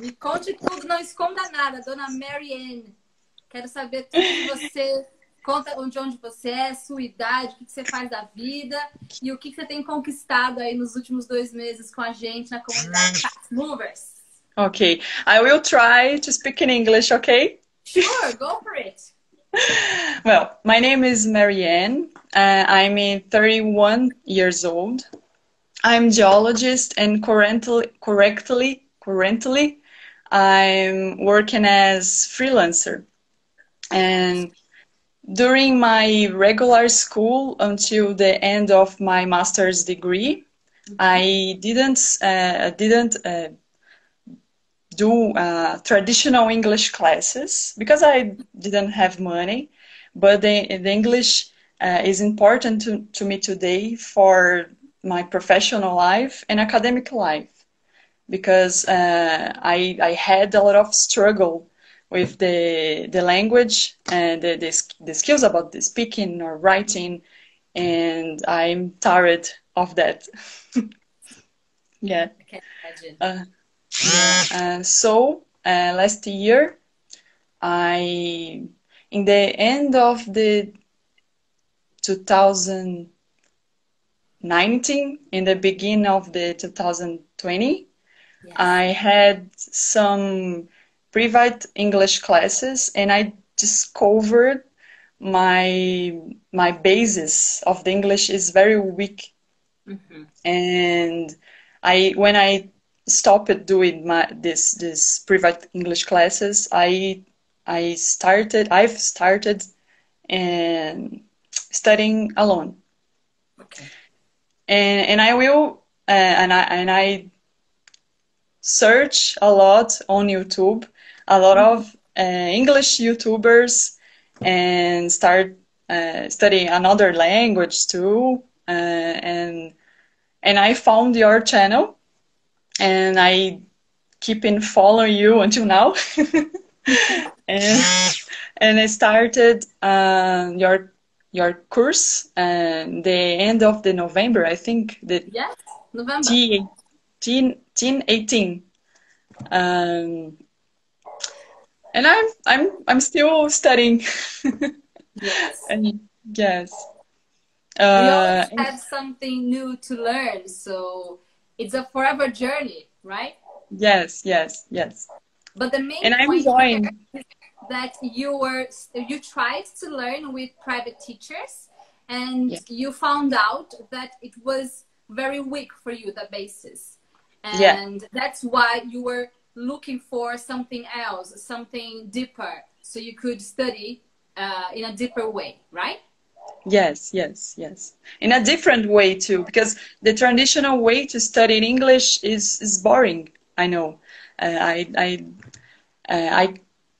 Me conte tudo, não esconda nada, dona Marianne. Quero saber tudo de você. Conta de onde você é, sua idade, o que você faz da vida e o que você tem conquistado aí nos últimos dois meses com a gente na comunidade Fast Movers. Okay, I will try to speak in English, okay? Sure, go for it. well, my name is Marianne. Uh, I'm 31 years old. I'm geologist and currently, correctly, currently, I'm working as freelancer. And during my regular school until the end of my master's degree, I didn't uh, didn't uh, do uh, traditional English classes because I didn't have money. But the, the English uh, is important to, to me today for my professional life and academic life because uh, I, I had a lot of struggle with the, the language and the, the, the skills about the speaking or writing and I'm tired of that. yeah. I can imagine. Uh, yeah. Uh, so uh, last year, I in the end of the 2019, in the beginning of the 2020, yes. I had some private English classes, and I discovered my my basis of the English is very weak, mm-hmm. and I when I stopped doing my this this private English classes, I I started I've started and studying alone. Okay. And and I will uh, and I and I search a lot on YouTube, a lot of uh, English YouTubers, and start uh, studying another language too. Uh, and and I found your channel and I keep in following you until now. and, and I started uh, your your course and the end of the November, I think. The yes, November. T, teen, teen 18. Um, and I'm I'm I'm still studying. yes. and yes. Uh, we always have something new to learn, so it's a forever journey, right? Yes, yes, yes. But the main and I'm enjoying that you were you tried to learn with private teachers, and yeah. you found out that it was very weak for you the basis, and yeah. that's why you were looking for something else, something deeper, so you could study uh, in a deeper way, right? Yes, yes, yes. In a different way too, because the traditional way to study English is is boring. I know. Uh, I I uh, I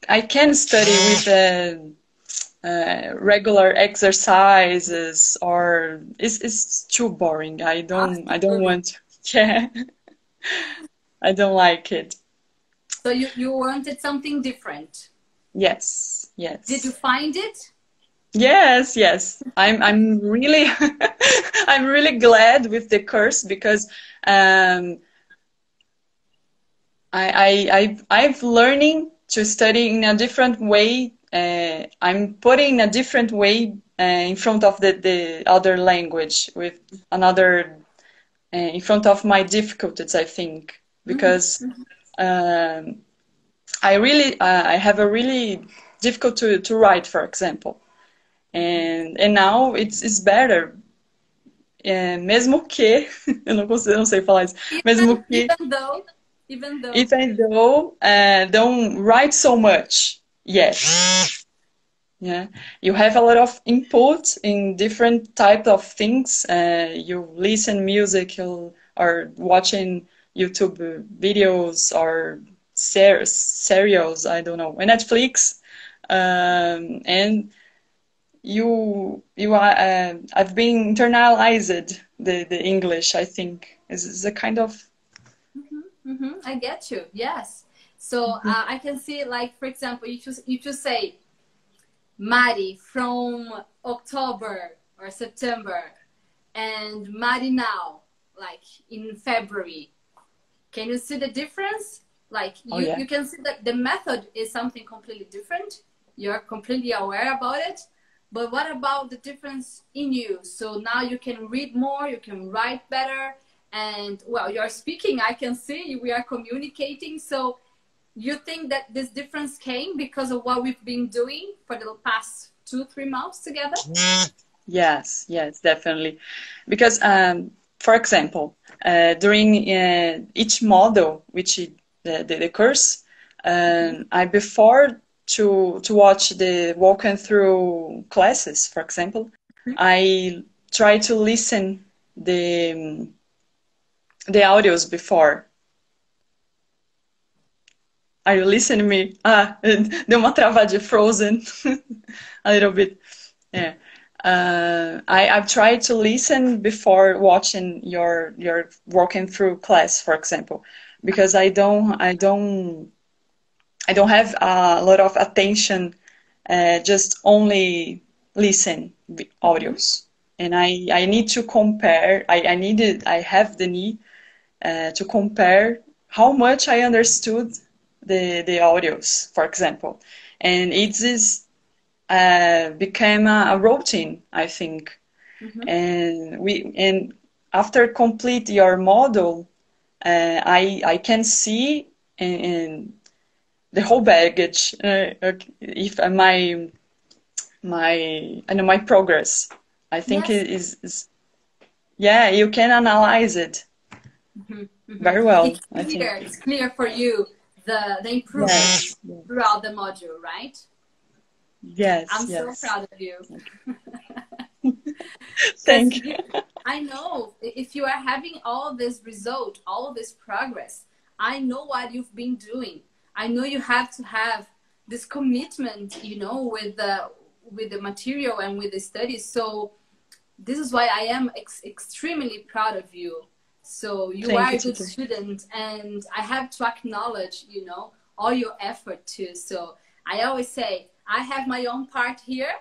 I can study with uh, uh, regular exercises, or it's it's too boring. I don't I don't want. Yeah, I don't like it. So you you wanted something different. Yes, yes. Did you find it? Yes, yes. I'm I'm really I'm really glad with the course because um, I I I I've learning to study in a different way. Uh, I'm putting a different way uh, in front of the, the other language with another uh, in front of my difficulties. I think because mm-hmm. um, I really I have a really difficult to, to write, for example and and now it's it's better. É, mesmo que eu não consigo, não sei falar isso. Even, mesmo que even though, even though, even though uh, don't write so much yet. Yeah, you have a lot of input in different type of things. Uh, you listen music or watching YouTube videos or ser serials. I don't know, Netflix, um, and you you are uh, I've been internalized the the English. I think is is a kind of. Mm-hmm, mm-hmm. I get you. Yes. So mm-hmm. uh, I can see, like for example, if you if you just say, Mari from October or September, and Mari now, like in February, can you see the difference? Like oh, you, yeah. you can see that the method is something completely different. You're completely aware about it. But what about the difference in you? So now you can read more, you can write better, and well, you're speaking. I can see we are communicating. So you think that this difference came because of what we've been doing for the past two, three months together? Yes, yes, definitely. Because, um, for example, uh, during uh, each model, which is the, the, the course, um, I before to to watch the walking through classes, for example, mm-hmm. I try to listen the the audios before. Are you listening to me? Ah, deu uma travada, frozen a little bit. Yeah. Uh, I, I've tried to listen before watching your your walking through class, for example, because I don't I don't I don't have a lot of attention, uh, just only listen the audios, and I I need to compare. I I needed I have the need uh, to compare how much I understood the the audios, for example, and it is uh, became a, a, routine, I think, mm-hmm. and we and after complete your model, uh, I I can see in, in the whole baggage uh, if uh, my my I know my progress. I think yes. it is, is yeah you can analyze it mm-hmm. Mm-hmm. very well. It's clear. It's clear for you the the improvement yes. throughout the module, right? Yes. I'm yes. so proud of you. Thank you. I know if you are having all this result, all this progress, I know what you've been doing. I know you have to have this commitment, you know, with the with the material and with the studies. So this is why I am ex- extremely proud of you. So you Thank are you, a good student, and I have to acknowledge, you know, all your effort too. So I always say I have my own part here,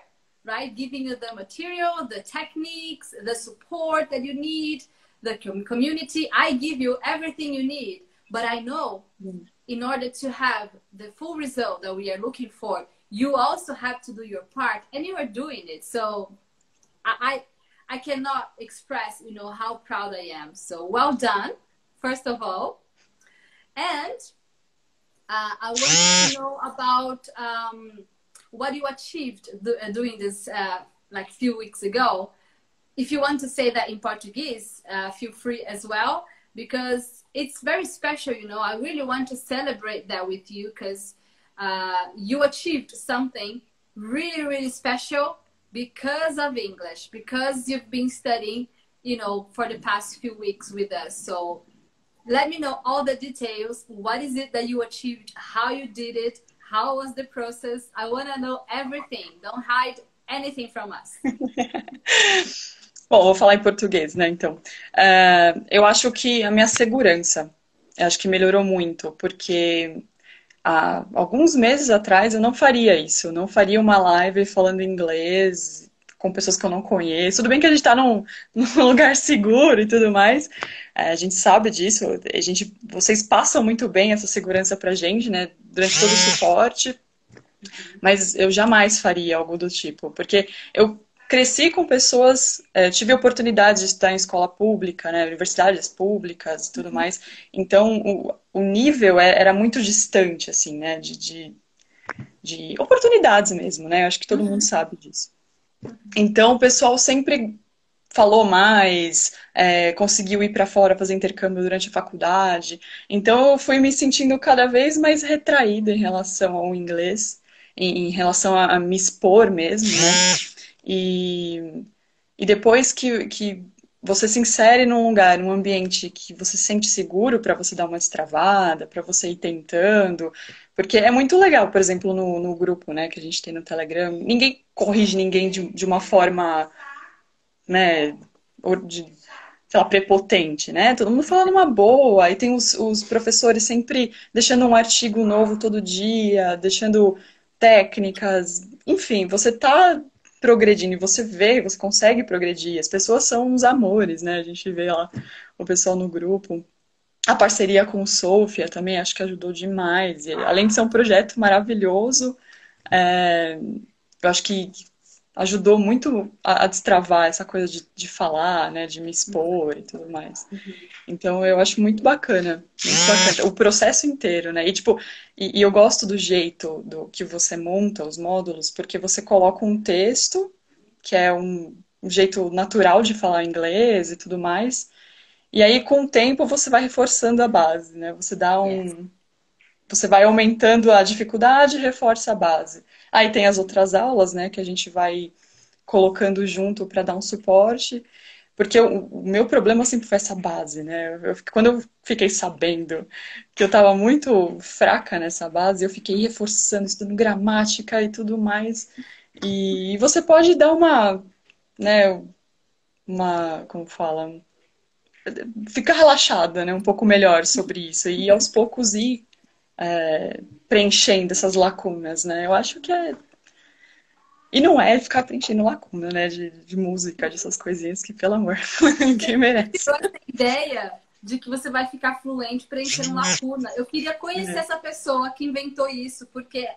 right? Giving you the material, the techniques, the support that you need, the community. I give you everything you need, but I know mm in order to have the full result that we are looking for, you also have to do your part, and you are doing it. So, I I cannot express, you know, how proud I am. So well done, first of all, and uh, I want to know about um, what you achieved do, uh, doing this uh, like few weeks ago. If you want to say that in Portuguese, uh, feel free as well because it's very special, you know. I really want to celebrate that with you because uh, you achieved something really, really special because of English, because you've been studying, you know, for the past few weeks with us. So let me know all the details. What is it that you achieved? How you did it? How was the process? I want to know everything. Don't hide anything from us. Bom, vou falar em português, né? Então, uh, eu acho que a minha segurança, acho que melhorou muito, porque há alguns meses atrás eu não faria isso, eu não faria uma live falando inglês com pessoas que eu não conheço. Tudo bem que a gente está num, num, lugar seguro e tudo mais, é, a gente sabe disso, a gente, vocês passam muito bem essa segurança pra gente, né? Durante todo o suporte. Mas eu jamais faria algo do tipo, porque eu cresci com pessoas, é, tive a oportunidade de estar em escola pública, né, universidades públicas e tudo uhum. mais. Então, o, o nível é, era muito distante, assim, né, de, de, de oportunidades mesmo, né? Acho que todo uhum. mundo sabe disso. Então, o pessoal sempre falou mais, é, conseguiu ir para fora fazer intercâmbio durante a faculdade. Então, eu fui me sentindo cada vez mais retraída em relação ao inglês, em, em relação a, a me expor mesmo, né? E, e depois que, que você se insere num lugar, num ambiente que você se sente seguro para você dar uma destravada, para você ir tentando, porque é muito legal, por exemplo, no, no grupo, né, que a gente tem no Telegram, ninguém corrige ninguém de, de uma forma, né, de, sei lá, prepotente, né, todo mundo falando uma boa, aí tem os, os professores sempre deixando um artigo novo todo dia, deixando técnicas, enfim, você tá progredindo e você vê, você consegue progredir. As pessoas são uns amores, né? A gente vê lá o pessoal no grupo. a parceria com o Sofia também acho que ajudou demais. E, além de ser um projeto maravilhoso, é, eu acho que ajudou muito a, a destravar essa coisa de, de, falar, né, de me expor e tudo mais. Uhum. Então eu acho muito bacana, muito bacana. O processo inteiro, né? E tipo, e, e, eu gosto do jeito do que você monta os módulos, porque você coloca um texto, que é um, um jeito natural de falar inglês e tudo mais. E aí, com o tempo, você vai reforçando a base, né? Você dá um. Você vai aumentando a dificuldade e reforça a base. Aí tem as outras aulas, né, que a gente vai colocando junto para dar um suporte. Porque o, o, meu problema sempre foi essa base, né? Eu, quando eu fiquei sabendo que eu estava muito fraca nessa base, eu fiquei reforçando, estudando gramática e tudo mais. E você pode dar uma, né, uma, como fala, ficar relaxada, né, um pouco melhor sobre isso e aos poucos ir é, preenchendo essas lacunas, né? Eu acho que é e não é ficar preenchendo lacuna, né, de, de música, dessas coisinhas que, pelo amor, ninguém merece. Essa ideia de que você vai ficar fluente preenchendo lacuna. Eu queria conhecer é. essa pessoa que inventou isso, porque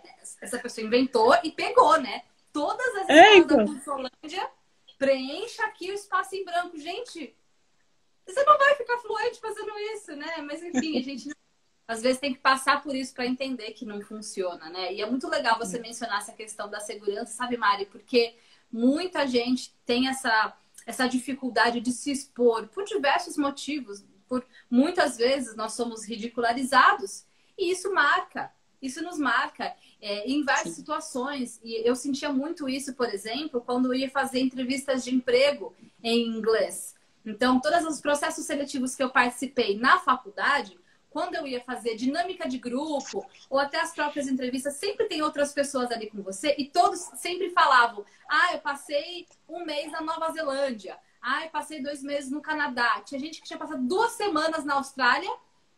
essa pessoa inventou e pegou, né? Todas as é, então. da Cursolândia preencha aqui o espaço em branco. Gente, você não vai ficar fluente fazendo isso, né? Mas enfim, a gente às vezes tem que passar por isso para entender que não funciona, né? E é muito legal você mencionar essa questão da segurança, sabe, Mari? Porque muita gente tem essa, essa dificuldade de se expor por diversos motivos. Por muitas vezes nós somos ridicularizados e isso marca, isso nos marca é, em várias Sim. situações. E eu sentia muito isso, por exemplo, quando ia fazer entrevistas de emprego em inglês. Então, todos os processos seletivos que eu participei na faculdade, quando eu ia fazer dinâmica de grupo ou até as próprias entrevistas, sempre tem outras pessoas ali com você e todos sempre falavam: ah, eu passei um mês na Nova Zelândia, ah, eu passei dois meses no Canadá. Tinha gente que tinha passado duas semanas na Austrália.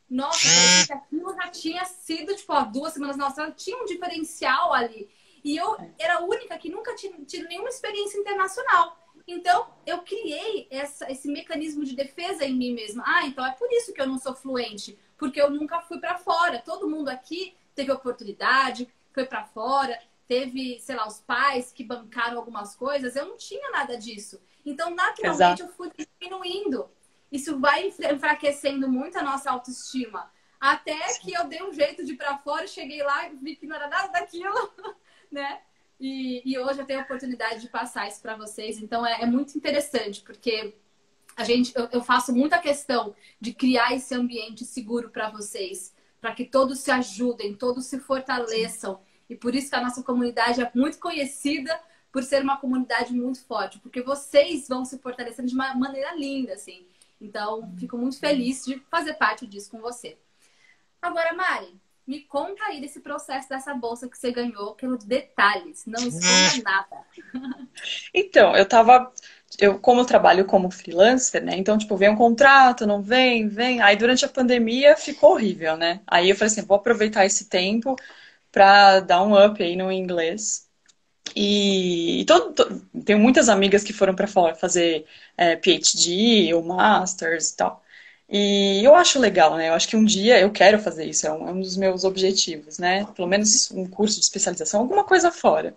Nossa, que aquilo já tinha sido, tipo, ó, duas semanas na Austrália, tinha um diferencial ali. E eu era a única que nunca tinha tido nenhuma experiência internacional. Então, eu criei essa, esse mecanismo de defesa em mim mesma. Ah, então é por isso que eu não sou fluente, porque eu nunca fui para fora. Todo mundo aqui teve oportunidade, foi para fora, teve, sei lá, os pais que bancaram algumas coisas. Eu não tinha nada disso. Então, naturalmente, Exato. eu fui diminuindo. Isso vai enfraquecendo muito a nossa autoestima. Até que eu dei um jeito de ir para fora, cheguei lá e vi que não era nada daquilo, né? E, e, hoje eu tenho a oportunidade de passar isso para vocês. Então é, é, muito interessante, porque a gente, eu, eu, faço muita questão de criar esse ambiente seguro para vocês, para que todos se ajudem, todos se fortaleçam. E por isso que a nossa comunidade é muito conhecida por ser uma comunidade muito forte, porque vocês vão se fortalecendo de uma maneira linda, assim. Então, fico muito feliz de fazer parte disso com você. Agora, Mari, me conta aí desse processo dessa bolsa que você ganhou, pelos detalhes, não esconda nada. Então, eu tava. Eu, como eu trabalho como freelancer, né? Então, tipo, vem um contrato, não vem, vem. Aí durante a pandemia ficou horrível, né? Aí eu falei assim, vou aproveitar esse tempo para dar um up aí no inglês. E, e todo, todo, tenho muitas amigas que foram para fora fazer é, PhD ou Masters e tal. E eu acho legal, né? Eu acho que um dia eu quero fazer isso, é um, é um dos meus objetivos, né? Pelo menos um curso de especialização, alguma coisa fora.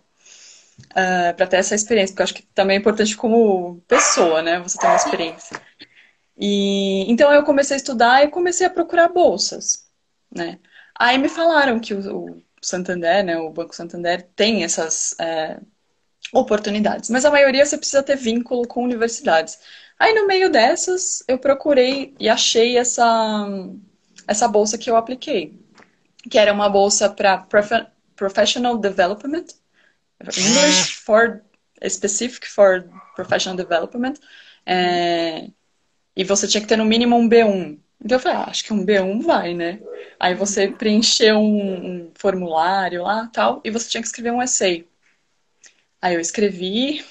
Uh, ah, para ter essa experiência, porque eu acho que também é importante como pessoa, né? Você ter uma experiência. E então eu comecei a estudar e comecei a procurar bolsas, né? Aí me falaram que o, o Santander, né, o Banco Santander tem essas é, oportunidades, mas a maioria você precisa ter vínculo com universidades. Aí no meio dessas, eu procurei e achei essa, essa bolsa que eu apliquei, que era uma bolsa para Professional Development, English for Specific for Professional Development, é, e você tinha que ter no mínimo um B1. Então eu falei, ah, acho que um B1 vai, né? Aí você preencheu um, um formulário lá tal, e você tinha que escrever um essay. Aí eu escrevi,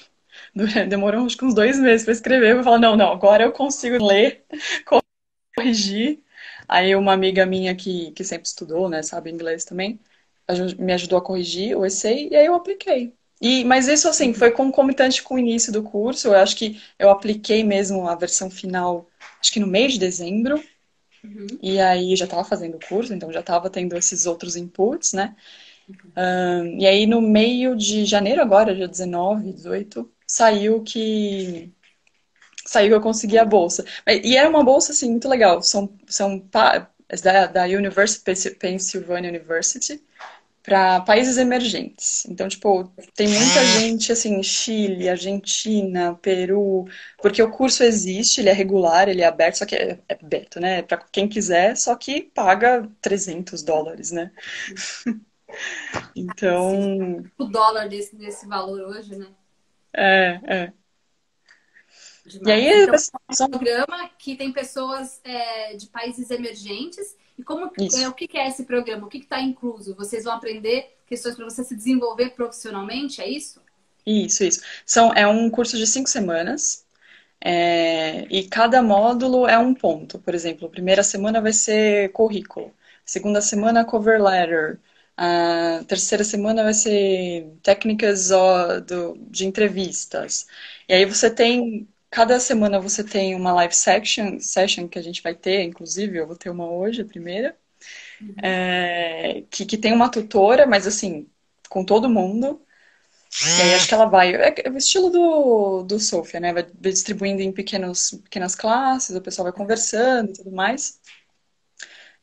demorou acho que uns dois meses para escrever. Eu falar, não, não, agora eu consigo ler, corrigir. Aí uma amiga minha que, que sempre estudou, né, sabe inglês também, me ajudou a corrigir o essay e aí eu apliquei. E, mas isso, assim, foi concomitante com o início do curso. Eu acho que eu apliquei mesmo a versão final, acho que no mês de dezembro. Uhum. E aí já estava fazendo o curso, então já estava tendo esses outros inputs, né? Uhum. e aí no meio de janeiro agora, dia 19, 18, saiu que saiu que eu consegui a bolsa. E era uma bolsa assim muito legal. São são da, da University Pennsylvania University para países emergentes. Então, tipo, tem muita ah. gente assim, Chile, Argentina, Peru, porque o curso existe, ele é regular, ele é aberto, só que é, é aberto, né? Para quem quiser, só que paga 300 dólares, né? então, o dólar desse, desse valor hoje, né? É, é. Demais. E aí, então, é um programa que tem pessoas é, de países emergentes e como é, o que é esse programa? O que está incluso? Vocês vão aprender questões para você se desenvolver profissionalmente, é isso? Isso, isso. São, é um curso de cinco semanas. É, e cada módulo é um ponto. Por exemplo, a primeira semana vai ser currículo. Segunda semana, cover letter. A terceira semana vai ser técnicas do, de entrevistas. E aí você tem Cada semana você tem uma live section, session que a gente vai ter, inclusive, eu vou ter uma hoje, a primeira, uhum. é, que, que tem uma tutora, mas assim, com todo mundo. E aí acho que ela vai. É, é o estilo do, do Sofia, né? Vai distribuindo em pequenos, pequenas classes, o pessoal vai conversando e tudo mais.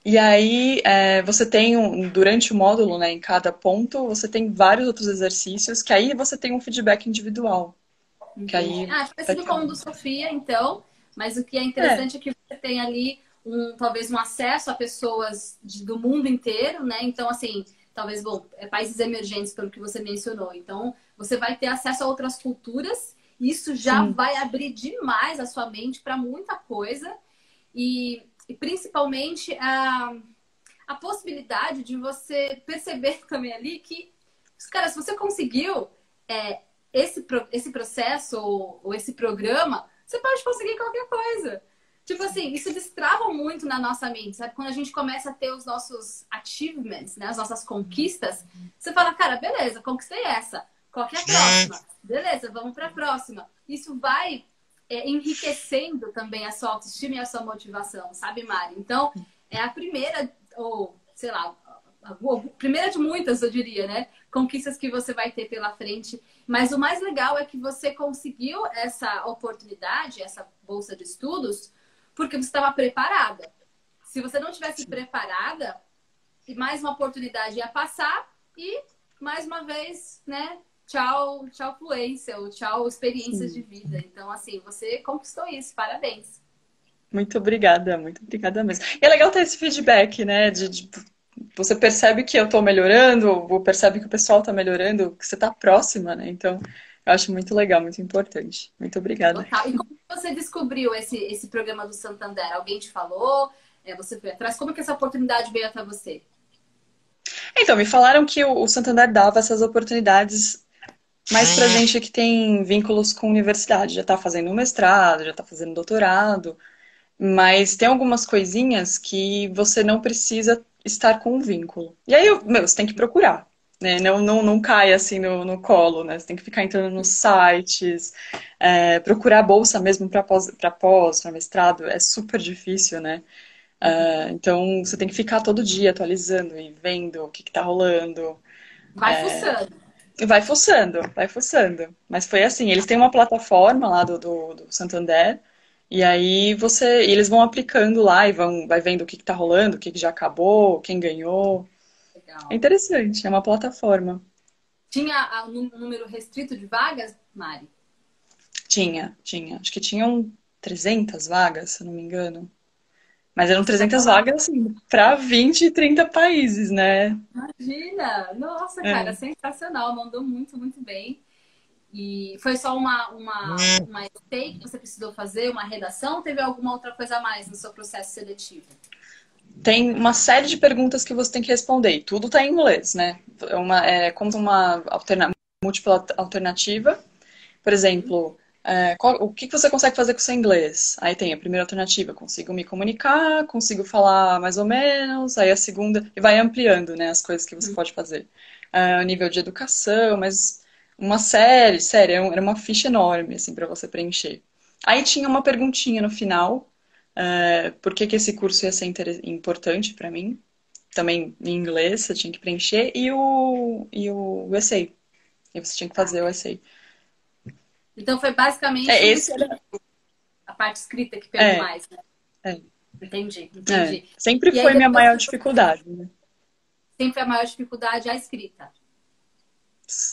E aí é, você tem um, durante o módulo, né, em cada ponto, você tem vários outros exercícios que aí você tem um feedback individual. Que aí ah, parecido com o do Sofia, então. Mas o que é interessante é, é que você tem ali um, talvez um acesso a pessoas de, do mundo inteiro, né? Então, assim, talvez, bom, é países emergentes, pelo que você mencionou. Então, você vai ter acesso a outras culturas. Isso já Sim. vai abrir demais a sua mente para muita coisa. E, e principalmente a, a possibilidade de você perceber também ali que, cara, se você conseguiu é, esse, esse processo ou, ou esse programa, você pode conseguir qualquer coisa. Tipo assim, isso destrava muito na nossa mente, sabe? Quando a gente começa a ter os nossos achievements, né? As nossas conquistas, você fala, cara, beleza, conquistei essa. Qual que é a próxima? Beleza, vamos para a próxima. Isso vai é, enriquecendo também a sua autoestima e a sua motivação, sabe, Mari? Então, é a primeira, ou sei lá, a primeira de muitas, eu diria, né? Conquistas que você vai ter pela frente. Mas o mais legal é que você conseguiu essa oportunidade, essa bolsa de estudos, porque você estava preparada. Se você não tivesse preparada, mais uma oportunidade ia passar e mais uma vez, né? Tchau, tchau fluência, ou tchau experiências de vida. Então, assim, você conquistou isso. Parabéns. Muito obrigada, muito obrigada mesmo. E é legal ter esse feedback, né? De, de você percebe que eu estou melhorando, ou percebe que o pessoal está melhorando, que você está próxima, né? Então, eu acho muito legal, muito importante. Muito obrigada. Total. E como você descobriu esse, esse programa do Santander? Alguém te falou? É, você foi atrás? Como que essa oportunidade veio até você? Então, me falaram que o Santander dava essas oportunidades mais para gente que tem vínculos com universidade, já está fazendo um mestrado, já está fazendo doutorado, mas tem algumas coisinhas que você não precisa estar com um vínculo. E aí, meu, você tem que procurar. Né? Não, não, não cai assim no, no colo, né? Você tem que ficar entrando nos sites, é, procurar bolsa mesmo para pós, para pós, para mestrado, é super difícil, né? Uh, então, você tem que ficar todo dia atualizando e vendo o que, está rolando. Vai é, fuçando. Vai fuçando, vai fuçando. Mas foi assim, eles têm uma plataforma lá do, do, do Santander, e aí você, eles vão aplicando lá e vão, vai vendo o que está rolando, o que, que já acabou, quem ganhou. Legal. É interessante, é uma plataforma. Tinha um número restrito de vagas, Mari? Tinha, tinha. Acho que tinham 300 vagas, se não me engano. Mas eram 300 vagas, assim, para 20, 30 países, né? Imagina! Nossa, é. cara, é. sensacional. Mandou muito, muito bem. E foi só uma, uma, hum. uma essay que você precisou fazer, uma redação? Teve alguma outra coisa a mais no seu processo seletivo? Tem uma série de perguntas que você tem que responder. E tudo está em inglês, né? É, uma, é como uma alterna múltipla alternativa. Por exemplo, é, qual, o que você consegue fazer com o seu inglês? Aí tem a primeira alternativa, consigo me comunicar, consigo falar mais ou menos. Aí a segunda, e vai ampliando, né, as coisas que você hum. pode fazer. Uh, nível de educação, mas uma série, sério, era uma ficha enorme, assim, para você preencher. Aí tinha uma perguntinha no final, uh, por que, que esse curso ia ser importante para mim. Também em inglês, você tinha que preencher, e o, e o essay. E você tinha que fazer o essay. Então foi basicamente é, esse a parte escrita que pegou é, mais, né? É. Entendi, entendi. É. Sempre e foi minha maior dificuldade, né? Sempre a maior dificuldade a escrita.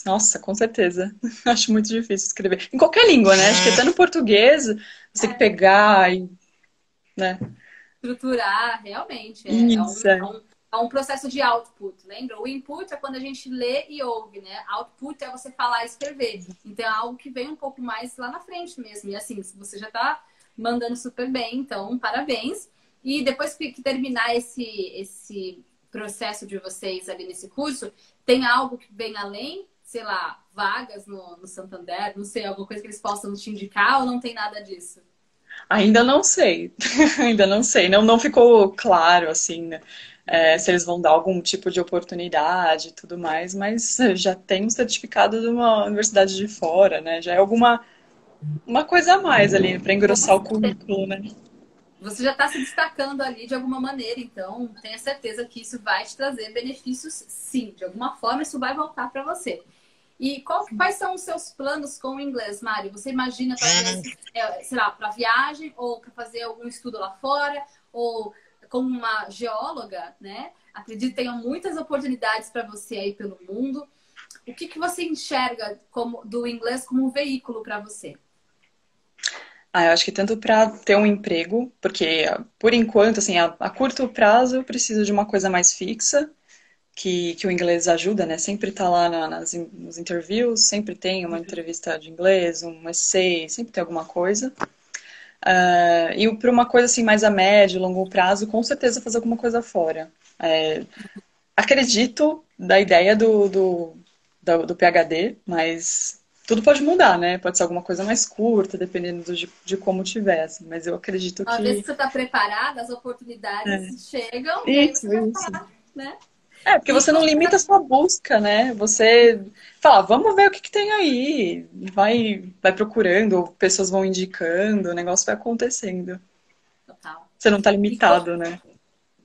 Nossa, com certeza. Acho muito difícil escrever. Em qualquer língua, né? Acho que até no português você tem que é. pegar e. Né? Estruturar, realmente. É, Isso, é, um, é, um, é um processo de output, lembra? O input é quando a gente lê e ouve, né? Output é você falar e escrever. Então é algo que vem um pouco mais lá na frente mesmo. E assim, você já está mandando super bem, então parabéns. E depois que, que terminar esse, esse processo de vocês ali nesse curso, tem algo que vem além, sei lá, vagas no, no Santander, não sei, alguma coisa que eles possam te indicar ou não tem nada disso? Ainda não sei, ainda não sei, não, não ficou claro assim, né? É, se eles vão dar algum tipo de oportunidade e tudo mais, mas já tem um certificado de uma universidade de fora, né? Já é alguma uma coisa a mais ali para engrossar o currículo, né? Você já está se destacando ali de alguma maneira, então tenha certeza que isso vai te trazer benefícios, sim. De alguma forma, isso vai voltar para você. E qual, quais são os seus planos com o inglês, Mário? Você imagina, talvez, é, sei lá, para viagem, ou para fazer algum estudo lá fora, ou como uma geóloga, né? Acredito que tenham muitas oportunidades para você aí pelo mundo. O que, que você enxerga como, do inglês como um veículo para você? Ah, eu acho que tanto para ter um emprego, porque por enquanto, assim, a, a, curto prazo eu preciso de uma coisa mais fixa, que, que o inglês ajuda, né? Sempre tá lá na, nas, nos interviews, sempre tem uma entrevista de inglês, um essay, sempre tem alguma coisa. Uh, e para uma coisa assim mais a médio, longo prazo, com certeza fazer alguma coisa fora. É, acredito da ideia do, do, do, do PhD, mas tudo pode mudar, né? Pode ser alguma coisa mais curta, dependendo de, de como tiver, assim. Mas eu acredito que... Às vezes você está preparada, as oportunidades é. chegam isso, e isso. Falar, né? É, porque você não limita a sua busca, né? Você fala, vamos ver o que, que tem aí. Vai, vai procurando, pessoas vão indicando, o negócio vai acontecendo. Total. Você não está limitado, né?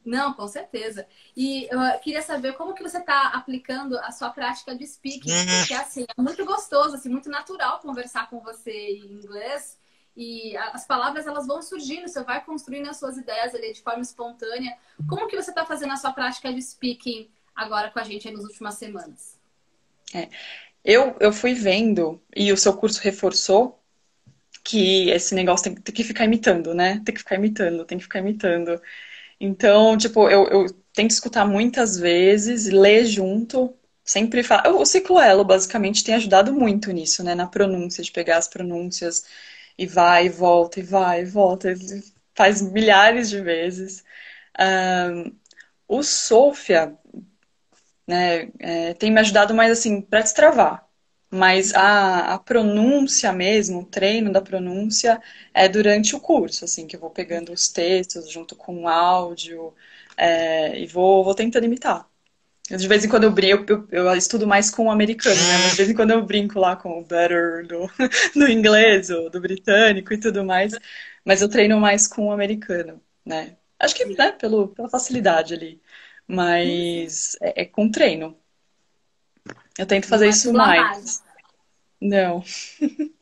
Não, com certeza. E eu queria saber como que você está aplicando a sua prática de speaking, porque assim, é muito gostoso, assim, muito natural conversar com você em inglês e as palavras elas vão surgindo, você vai construindo as suas ideias ali de forma espontânea. Como que você está fazendo a sua prática de speaking agora com a gente nas últimas semanas? É. Eu, eu fui vendo, e o seu curso reforçou, que esse negócio tem, tem que ficar imitando, né? Tem que ficar imitando, tem que ficar imitando. Então, tipo, eu, eu tento escutar muitas vezes, ler junto, sempre falo. O ciclo Elo, basicamente, tem ajudado muito nisso, né? Na pronúncia, de pegar as pronúncias e vai e volta, e vai e volta, faz milhares de vezes. Um, o Sofia, né, é, tem me ajudado mais assim, para destravar. Mas a, a pronúncia mesmo, o treino da pronúncia é durante o curso, assim, que eu vou pegando os textos junto com o áudio é, e vou, vou tentando imitar. De vez em quando eu brinco, eu, eu, estudo mais com o americano, né? Mas de vez em quando eu brinco lá com o better do, do inglês ou do britânico e tudo mais. Mas eu treino mais com o americano, né? Acho que, né, pelo, pela facilidade ali. Mas é, é com treino. Eu tento fazer isso mais. Não.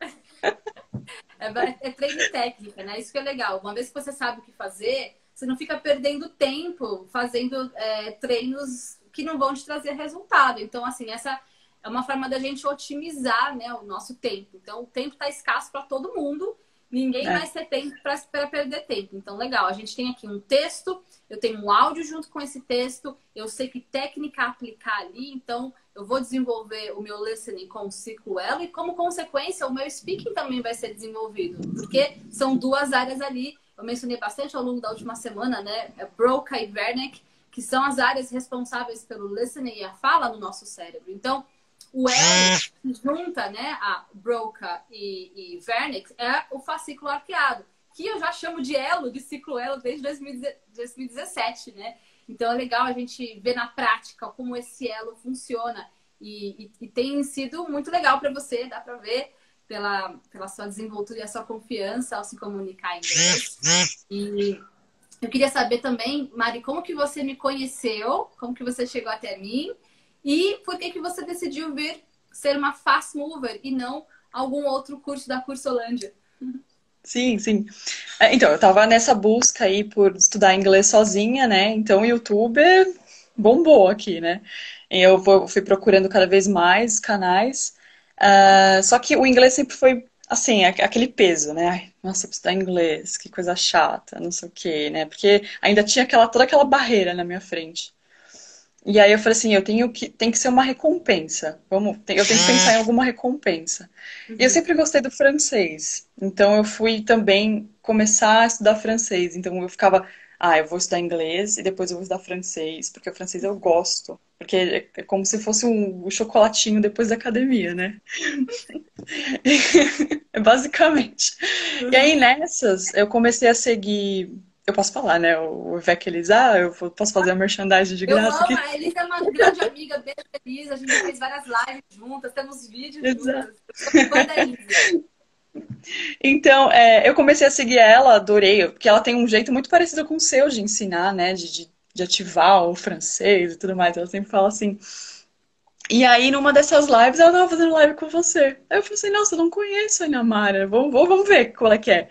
É, é treino técnica, né? Isso que é legal. Uma vez que você sabe o que fazer, você não fica perdendo tempo fazendo é, treinos que não vão te trazer resultado. Então, assim, essa é uma forma da gente otimizar né, o nosso tempo. Então, o tempo está escasso para todo mundo. Ninguém é. mais tem tempo para perder tempo. Então, legal. A gente tem aqui um texto, eu tenho um áudio junto com esse texto, eu sei que técnica aplicar ali, então eu vou desenvolver o meu listening com o ciclo e, como consequência, o meu speaking também vai ser desenvolvido, porque são duas áreas ali. Eu mencionei bastante ao longo da última semana, né? É Broca e Wernick, que são as áreas responsáveis pelo listening e a fala no nosso cérebro. Então, o elo que junta né, a Broca e, e Vernix é o fascículo arqueado, que eu já chamo de elo, de ciclo elo, desde 2017, né? Então é legal a gente ver na prática como esse elo funciona. E, e, e tem sido muito legal para você, dá para ver pela, pela sua desenvoltura e a sua confiança ao se comunicar em inglês. E eu queria saber também, Mari, como que você me conheceu, como que você chegou até mim e por que que você decidiu vir ser uma fast mover e não algum outro curso da Cursolândia? Sim, sim. É, então, eu tava nessa busca aí por estudar inglês sozinha, né? Então, o YouTube bombou aqui, né? Eu fui procurando cada vez mais canais. Uh, só que o inglês sempre foi, assim, aquele peso, né? Ai, nossa, estudar inglês, que coisa chata, não sei o quê, né? Porque ainda tinha aquela, toda aquela barreira na minha frente. E aí eu falei assim, eu tenho que tem que ser uma recompensa. Vamos, eu tenho que pensar em alguma recompensa. Uhum. E eu uhum. sempre gostei do francês. Então eu fui também começar a estudar francês. Então eu ficava, ah, eu vou estudar inglês e depois eu vou estudar francês, porque o francês eu gosto. Porque é, é como se fosse um, chocolatinho depois da academia, né? Basicamente. E aí nessas, eu comecei a seguir eu posso falar, né? O Ivec Elisa, eu posso fazer a merchandising de graça eu amo, aqui. A Elisa é uma grande amiga, beijo Elisa. A gente fez várias lives juntas, temos vídeos Exato. juntas. Então, é, eu comecei a seguir ela, adorei, porque ela tem um jeito muito parecido com o seu de ensinar, né? De, de, de ativar o francês e tudo mais. Ela sempre fala assim. E aí, numa dessas lives, ela tava fazendo live com você. Aí eu falei assim, nossa, eu não conheço a Inamara, vamos, vamos ver qual é que é.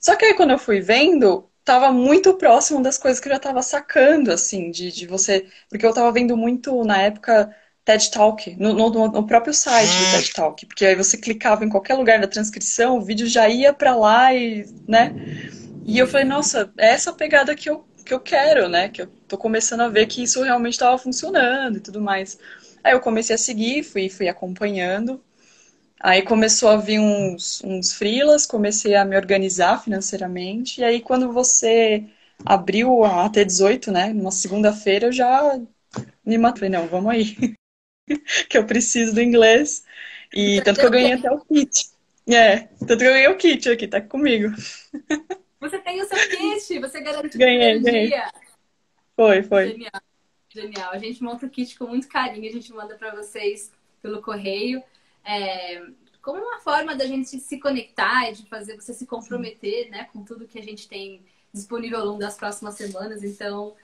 Só que aí, quando eu fui vendo, tava muito próximo das coisas que eu já tava sacando, assim, de, de você. Porque eu tava vendo muito, na época, TED Talk, no, no, no, próprio site do TED Talk, porque aí você clicava em qualquer lugar da transcrição, o vídeo já ia para lá e, né? E eu falei, nossa, é essa pegada que eu, que eu quero, né? Que eu tô começando a ver que isso realmente estava funcionando e tudo mais. Aí eu comecei a seguir, fui, fui acompanhando. Aí começou a vir uns, uns freelas, comecei a me organizar financeiramente. E aí, quando você abriu a T18, né, numa segunda-feira, eu já me matei. Não, vamos aí. que eu preciso do inglês. E tanto que eu ganhei até o kit. É, tanto que eu ganhei o kit aqui, tá comigo. Você tem o seu kit, você garantiu ganhei, ganhei. Dia. Foi, foi. Genial, genial. A gente monta o kit com muito carinho, a gente manda para vocês pelo correio é, como uma forma da gente se conectar e de fazer você se comprometer né, com tudo que a gente tem disponível ao longo das próximas semanas. Então,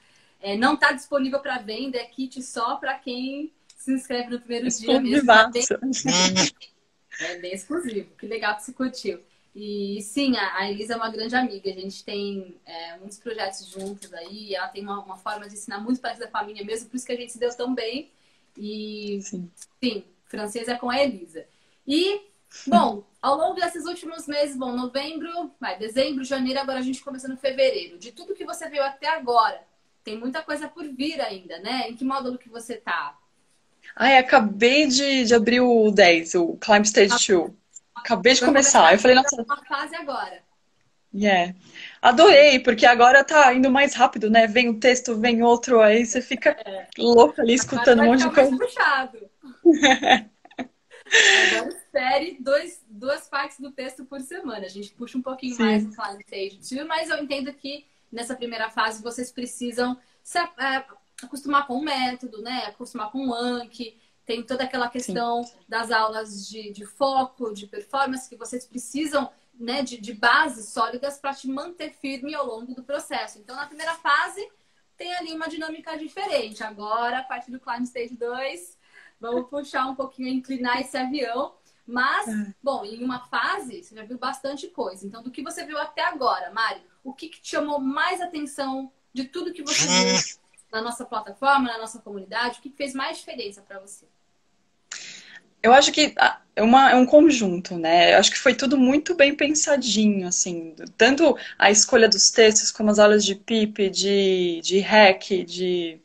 é, não está disponível para venda, é kit só para quem se inscreve no primeiro dia mesmo. É bem... é bem exclusivo. Que legal que você curtiu. E sim, a Elisa é uma grande amiga. A gente tem é, muitos projetos juntos aí. Ela tem uma, uma, forma de ensinar muito parecida com a minha mesmo, por isso que a gente se deu tão bem. E sim, sim francês é com a Elisa. E, bom, ao longo desses últimos meses, bom, novembro, vai, dezembro, janeiro, agora a gente começa no fevereiro. De tudo que você viu até agora, tem muita coisa por vir ainda, né? Em que módulo que você tá? Ai, acabei de, de abrir o 10, o Climb Stage 2. Acabei de começar. começar. Eu falei, nossa. Uma fase agora. Yeah. Adorei, porque agora tá indo mais rápido, né? Vem um texto, vem outro, aí você fica é. louco ali escutando um monte de coisa. Puxado. Agora espere dois, duas partes do texto por semana. A gente puxa um pouquinho Sim. mais no Client Stage 2, mas eu entendo que nessa primeira fase vocês precisam se é, acostumar com o método, né? Acostumar com o Anki. Tem toda aquela questão Sim. das aulas de, de, foco, de performance, que vocês precisam né, de, de bases sólidas para te manter firme ao longo do processo. Então, na primeira fase, tem ali uma dinâmica diferente. Agora, a partir do Climb Stage 2, Vamos puxar um pouquinho, inclinar esse avião. Mas, é. bom, em uma fase, você já viu bastante coisa. Então, do que você viu até agora, Mari, o que, que te chamou mais atenção de tudo que você viu na nossa plataforma, na nossa comunidade? O que fez mais diferença para você? Eu acho que ah, é, uma, é um conjunto, né? Eu acho que foi tudo muito bem pensadinho, assim. Tanto a escolha dos textos, como as aulas de PIP, de, de REC, de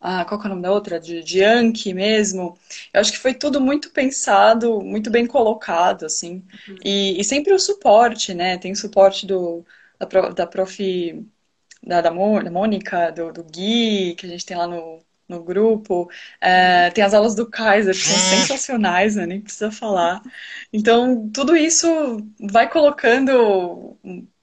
ah, qual que é o nome da outra? De, de Yankee mesmo. Eu acho que foi tudo muito pensado, muito bem colocado, assim. Uhum. E, e, sempre o suporte, né? Tem o suporte do, da, da prof. Da, da, Mônica, do, do Gui, que a gente tem lá no, no grupo. É, tem as aulas do Kaiser, que são sensacionais, né? Nem precisa falar. Então, tudo isso vai colocando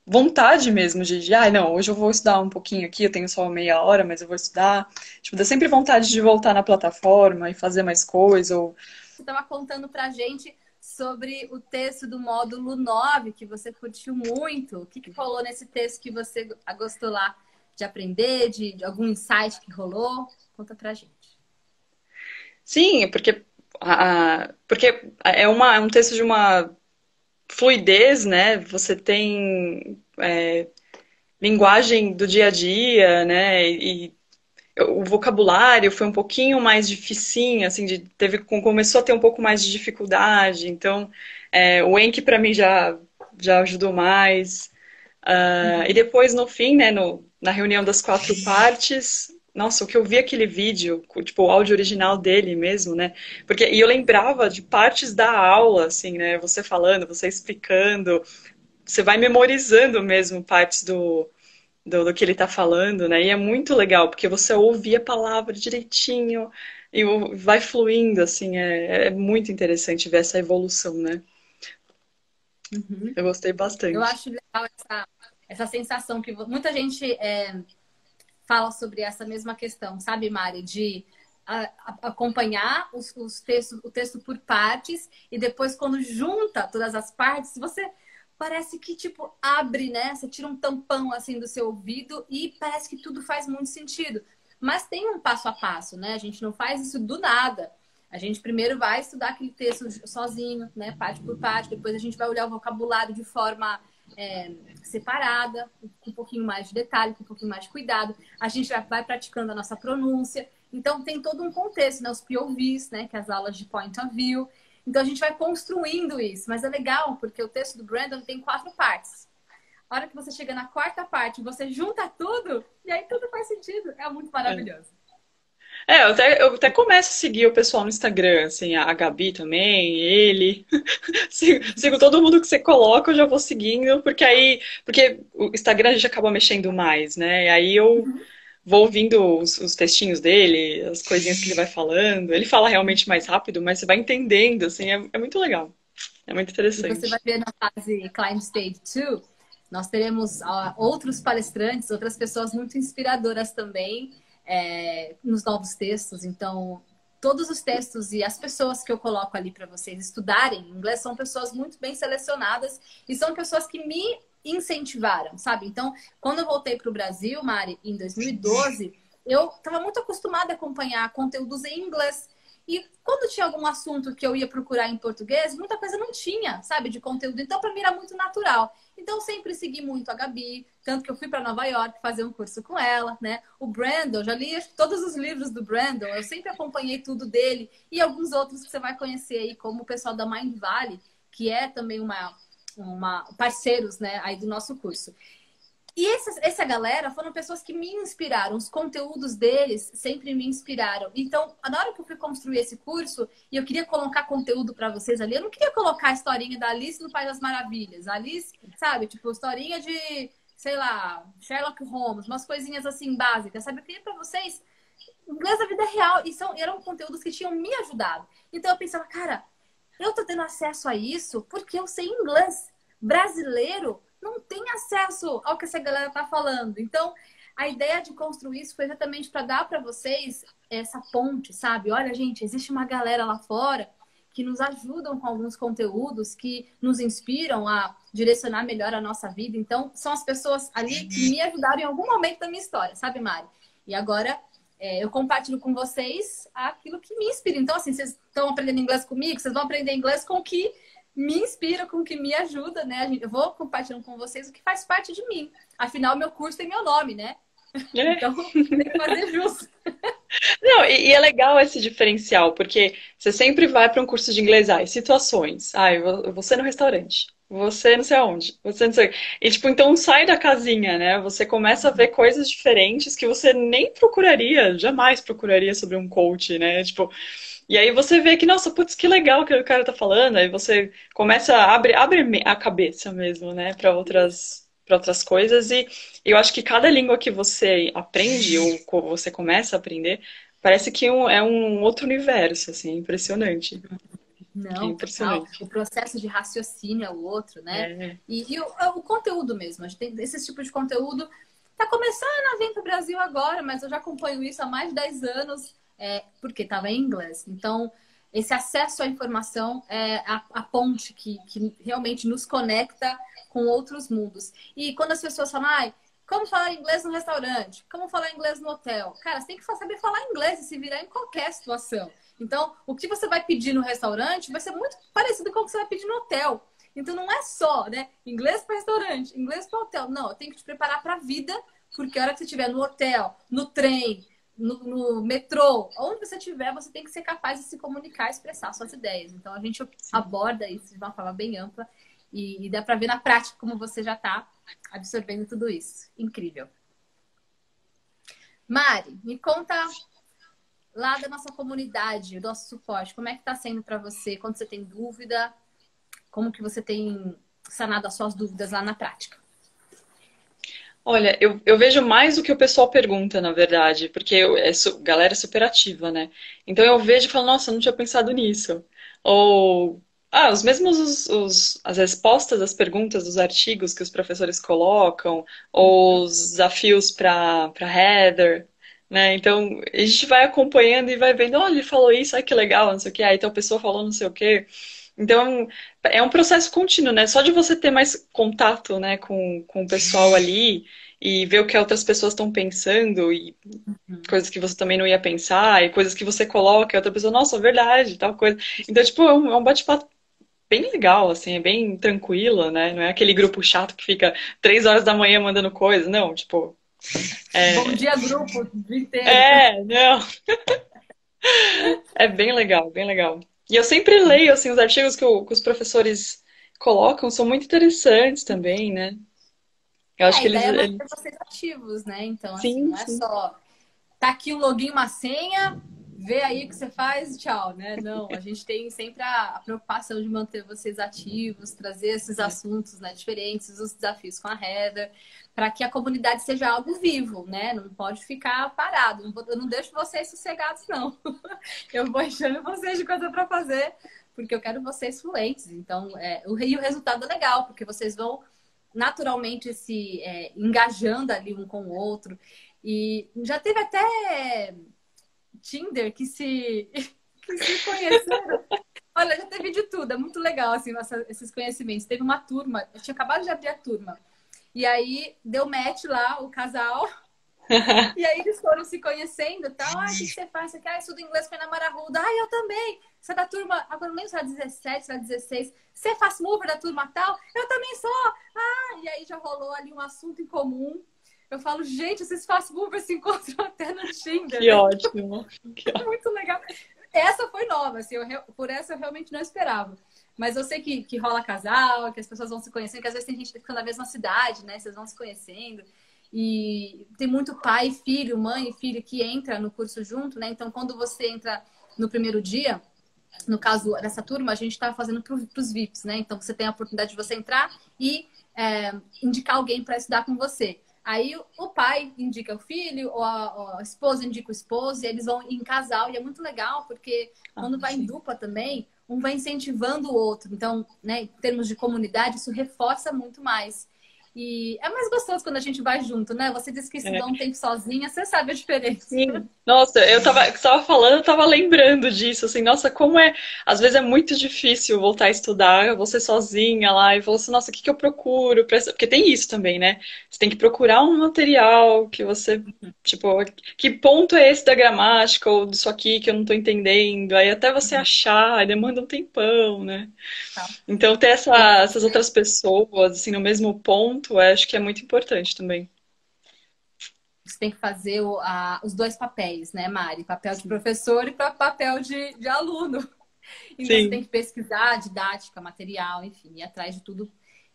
vontade mesmo de, de ah, não, hoje eu vou estudar um pouquinho aqui, eu tenho só meia hora, mas eu vou estudar. Tipo, dá sempre vontade de voltar na plataforma e fazer mais coisa. Ou... Você estava contando pra gente sobre o texto do módulo 9, que você curtiu muito. O que, que rolou nesse texto que você gostou lá de aprender, de, de algum insight que rolou? Conta pra gente. Sim, porque, a, porque é, uma, é um texto de uma fluidez, né? Você tem é, linguagem do dia a dia, né? E o vocabulário foi um pouquinho mais dificinho, assim, de, teve, começou a ter um pouco mais de dificuldade. Então, é, o Enki para mim já, já ajudou mais. Uh, uhum. E depois, no fim, né, no, na reunião das quatro partes, nossa, o que eu vi aquele vídeo, tipo, o áudio original dele mesmo, né? Porque, e eu lembrava de partes da aula, assim, né? Você falando, você explicando, você vai memorizando mesmo partes do, do, do que ele está falando, né? E é muito legal, porque você ouve a palavra direitinho e vai fluindo, assim, é, é muito interessante ver essa evolução, né? Uhum. Eu gostei bastante. Eu acho legal essa, essa sensação que muita gente é, fala sobre essa mesma questão, sabe, Mari? De a, a, acompanhar os, os textos, o texto por partes e depois, quando junta todas as partes, você parece que, tipo, abre, né? Você tira um tampão, assim, do seu ouvido e parece que tudo faz muito sentido. Mas tem um passo a passo, né? A gente não faz isso do nada. A gente primeiro vai estudar aquele texto sozinho, né? Parte por parte. Depois a gente vai olhar o vocabulário de forma é, separada, com um pouquinho mais de detalhe, com um pouquinho mais de cuidado. A gente já vai praticando a nossa pronúncia. Então tem todo um contexto, né? Os POVs, né? Que é as aulas de point of view. Então a gente vai construindo isso, mas é legal porque o texto do Brandon tem quatro partes. A hora que você chega na quarta parte, você junta tudo e aí tudo faz sentido. É muito maravilhoso. É, eu até, eu até começo a seguir o pessoal no Instagram, assim, a Gabi também, ele. sigo, sigo, todo mundo que você coloca, eu já vou seguindo, porque aí. Porque o Instagram a gente acaba mexendo mais, né? E aí eu. Uhum vou ouvindo os, os, textinhos dele, as coisinhas que ele vai falando. Ele fala realmente mais rápido, mas você vai entendendo, assim, é, é muito legal. É muito interessante. E você vai ver na fase Climb Stage 2, nós teremos uh, outros palestrantes, outras pessoas muito inspiradoras também é, nos novos textos. Então, todos os textos e as pessoas que eu coloco ali para vocês estudarem inglês são pessoas muito bem selecionadas e são pessoas que me incentivaram, sabe? Então, quando eu voltei para o Brasil, Mari, em 2012, eu estava muito acostumada a acompanhar conteúdos em inglês. E quando tinha algum assunto que eu ia procurar em português, muita coisa não tinha, sabe, de conteúdo. Então, para mim era muito natural. Então, sempre segui muito a Gabi, tanto que eu fui para Nova York fazer um curso com ela, né? O Brandon, já li todos os livros do Brandon, eu sempre acompanhei tudo dele e alguns outros que você vai conhecer aí, como o pessoal da Mind Valley, que é também uma uma, parceiros né, aí do nosso curso. E essa, essa galera foram pessoas que me inspiraram, os conteúdos deles sempre me inspiraram. Então, na hora que eu fui construir esse curso e eu queria colocar conteúdo para vocês ali, eu não queria colocar a historinha da Alice no País das Maravilhas. Alice, sabe, tipo, historinha de, sei lá, Sherlock Holmes, umas coisinhas assim básicas, sabe? Eu queria para vocês inglês da vida real. E são, eram conteúdos que tinham me ajudado. Então eu pensava, cara, eu tô tendo acesso a isso porque eu sei inglês. Brasileiro não tem acesso ao que essa galera tá falando. Então, a ideia de construir isso foi exatamente para dar para vocês essa ponte, sabe? Olha, gente, existe uma galera lá fora que nos ajudam com alguns conteúdos que nos inspiram a direcionar melhor a nossa vida. Então, são as pessoas ali que me ajudaram em algum momento da minha história, sabe, Mari? E agora é, eu compartilho com vocês aquilo que me inspira. Então, assim, vocês estão aprendendo inglês comigo, vocês vão aprender inglês com o que me inspira, com o que me ajuda, né? Eu vou compartilhando com vocês o que faz parte de mim. Afinal, meu curso tem meu nome, né? É. Então, tem que fazer justo. Não, e, e, é legal esse diferencial, porque você sempre vai para um curso de inglês, ai, situações. Ai, você no restaurante você não sei aonde, você não sei. E tipo, então sai da casinha, né? Você começa a ver coisas diferentes que você nem procuraria, jamais procuraria sobre um coach, né? Tipo, e aí você vê que, nossa, putz, que legal que o cara tá falando, aí você começa a abrir abre a cabeça mesmo, né, para outras para outras coisas e eu acho que cada língua que você aprende ou você começa a aprender, parece que é um outro universo, assim, é impressionante. Não, impressionante. o processo de raciocínio é o outro, né? É. E, e o, o, conteúdo mesmo. A gente tem esse tipo de conteúdo. Tá começando a vir para o Brasil agora, mas eu já acompanho isso há mais de 10 anos, é, porque estava em inglês. Então, esse acesso à informação é a, a ponte que, que realmente nos conecta com outros mundos. E quando as pessoas falam, ai, como falar inglês no restaurante? Como falar inglês no hotel? Cara, você tem que saber falar inglês e se virar em qualquer situação. Então, o que você vai pedir no restaurante vai ser muito parecido com o que você vai pedir no hotel. Então, não é só, né? Inglês para restaurante, inglês para hotel. Não, eu tenho que te preparar para a vida, porque a hora que você estiver no hotel, no trem, no, no, metrô, onde você estiver, você tem que ser capaz de se comunicar, expressar suas ideias. Então, a gente Sim. aborda isso de uma forma bem ampla e, e dá para ver na prática como você já está absorvendo tudo isso. Incrível. Mari, me conta lá da nossa comunidade, do nosso suporte, como é que está sendo para você? Quando você tem dúvida, como que você tem sanado as suas dúvidas lá na prática? Olha, eu, eu vejo mais o que o pessoal pergunta, na verdade, porque eu, é, galera é super ativa, né? Então eu vejo e falo, nossa, eu não tinha pensado nisso. Ou, ah, os mesmos os, os, as respostas às perguntas dos artigos que os professores colocam, ou os desafios para Heather, né? Então a gente vai acompanhando e vai vendo, olha, ele falou isso, ai que legal, não sei o que, aí então a pessoa falou não sei o que. Então, é um processo contínuo, né? Só de você ter mais contato, né, com, com o pessoal ali e ver o que outras pessoas estão pensando e uhum. coisas que você também não ia pensar e coisas que você coloca e outra pessoa, nossa, verdade, tal coisa. Então, tipo, é um, é um bate-papo bem legal, assim, é bem tranquilo, né? Não é aquele grupo chato que fica três horas da manhã mandando coisa, não, tipo... É... Bom dia, grupo, o dia inteiro. É, não... é bem legal, bem legal. E eu sempre leio, assim, os artigos que, o, que os professores colocam, são muito interessantes também, né? Eu acho é, que eles. É eles... vocês ativos, né? Então, assim, sim, assim, não é sim. só. Tá aqui o login, uma senha, vê aí o que você faz, tchau, né? Não, a gente tem sempre a, a preocupação de manter vocês ativos, trazer esses assuntos né, diferentes, os desafios com a Heather, para que a comunidade seja algo vivo, né? Não pode ficar parado. Eu não deixo vocês sossegados, não. Eu vou enchendo vocês de coisa para fazer, porque eu quero vocês fluentes. Então, é, o, e o resultado é legal, porque vocês vão naturalmente se é, engajando ali um com o outro. E já teve até Tinder que se, que se conheceram. Olha, já teve de tudo, é muito legal assim, esses conhecimentos. Teve uma turma, eu tinha acabado de abrir a turma. E aí deu match lá, o casal. e aí eles foram se conhecendo e tal. Ah, o que você faz? Você quer? Ah, estudo inglês com a Ana Ruda. Ah, eu também. Você é da turma, agora não lembro se era 17, se era 16. Você faz mover da turma tal? Eu também sou. Ah, e aí já rolou ali um assunto em comum. Eu falo, gente, esses fast movers se encontram até no Tinder. Que ótimo. Que ótimo. Muito legal. Essa foi nova, assim, eu, por essa eu realmente não esperava. Mas eu sei que, que rola casal, que as pessoas vão se conhecendo, que às vezes tem gente que fica na mesma cidade, né? Vocês vão se conhecendo. E tem muito pai, filho, mãe e filho que entra no curso junto, né? Então, quando você entra no primeiro dia, no caso dessa turma, a gente está fazendo para os VIPs, né? Então, você tem a oportunidade de você entrar e é, indicar alguém para estudar com você. Aí o pai indica o filho, ou a, a, esposa indica o esposo, e eles vão em casal, e é muito legal, porque ah, quando vai sim. em dupla também, um vai incentivando o outro. Então, né, em termos de comunidade, isso reforça muito mais. E é mais gostoso quando a gente vai junto, né? Você disse que estudou é. um tempo sozinha, você sabe a diferença. Sim. Nossa, eu tava, tava falando, eu tava lembrando disso, assim, nossa, como é. Às vezes é muito difícil voltar a estudar, você sozinha lá, e assim, nossa, o que, que eu procuro? Porque tem isso também, né? Você tem que procurar um material que você, tipo, que ponto é esse da gramática, ou disso aqui que eu não tô entendendo? Aí até você achar, aí demanda um tempão, né? Tá. Então ter essa, essas outras pessoas, assim, no mesmo ponto junto, acho que é muito importante também. Você tem que fazer o, a, os dois papéis, né, Mari? Papel de professor e papel de, de aluno. Então Sim. você tem que pesquisar didática, material, enfim, ir atrás de tudo.